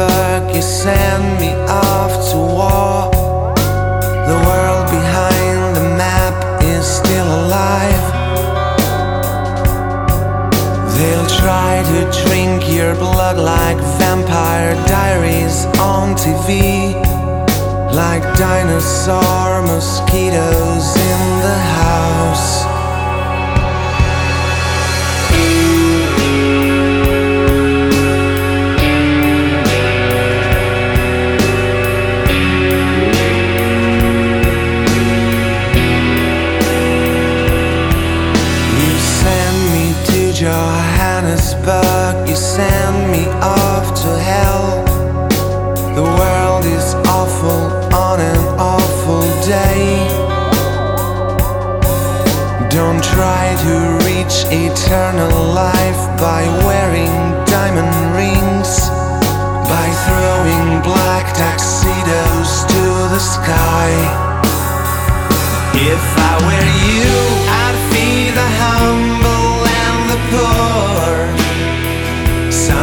Dunkirk, you send me off to war. The world behind the map is still alive. They'll try to drink your blood like vampire diaries on TV, like dinosaur mosquitoes in the house.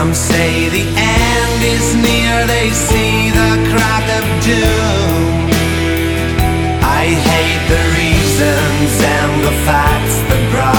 Some say the end is near, they see the crack of doom. I hate the reasons and the facts that brought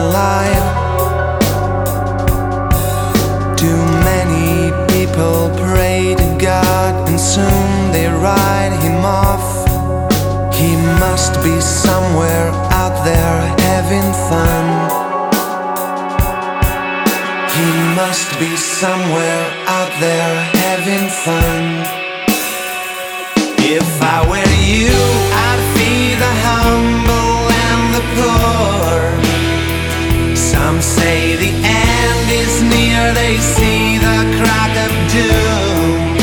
alive. Too many people pray to God, and soon they write him off. He must be somewhere out there having fun. He must be somewhere out there having fun. If I were you, here they see the crack of doom.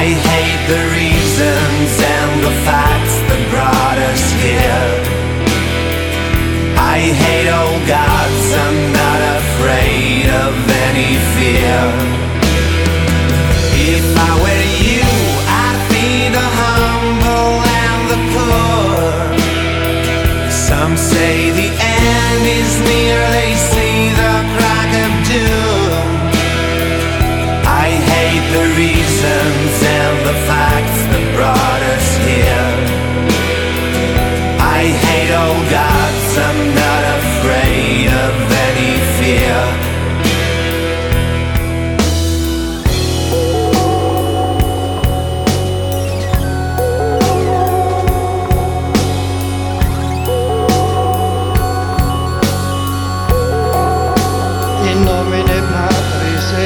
I hate the reasons and the facts that brought us here. I hate old gods, I'm not afraid of any fear. If I were you, I'd feed the humble and the poor. Some say the end is near,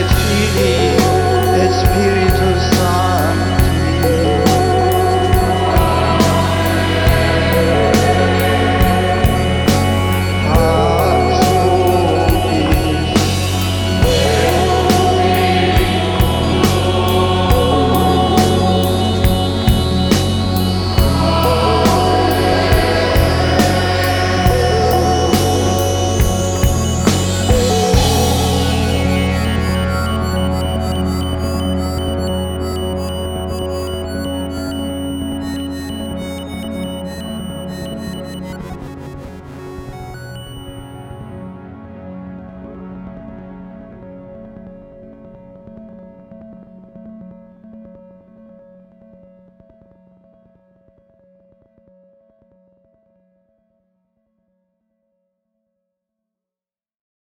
Tini